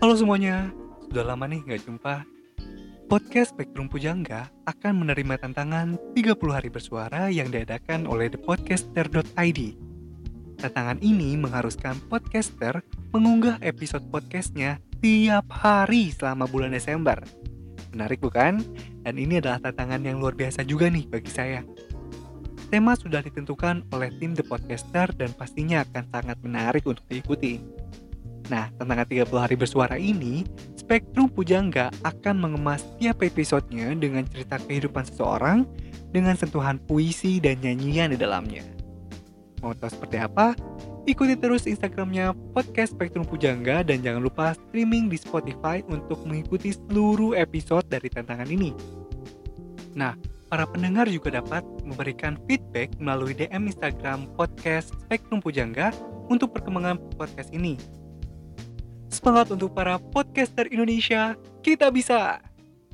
Halo semuanya, sudah lama nih nggak jumpa. Podcast Spektrum Pujangga akan menerima tantangan 30 hari bersuara yang diadakan oleh thepodcaster.id. Tantangan ini mengharuskan podcaster mengunggah episode podcastnya tiap hari selama bulan Desember. Menarik bukan? Dan ini adalah tantangan yang luar biasa juga nih bagi saya. Tema sudah ditentukan oleh tim The Podcaster dan pastinya akan sangat menarik untuk diikuti. Nah, tantangan 30 hari bersuara ini, Spektrum Pujangga akan mengemas tiap episodenya dengan cerita kehidupan seseorang dengan sentuhan puisi dan nyanyian di dalamnya. Mau tahu seperti apa? Ikuti terus Instagramnya Podcast Spektrum Pujangga dan jangan lupa streaming di Spotify untuk mengikuti seluruh episode dari tantangan ini. Nah, para pendengar juga dapat memberikan feedback melalui DM Instagram podcast Spektrum Pujangga untuk perkembangan podcast ini. Semangat untuk para podcaster Indonesia, kita bisa!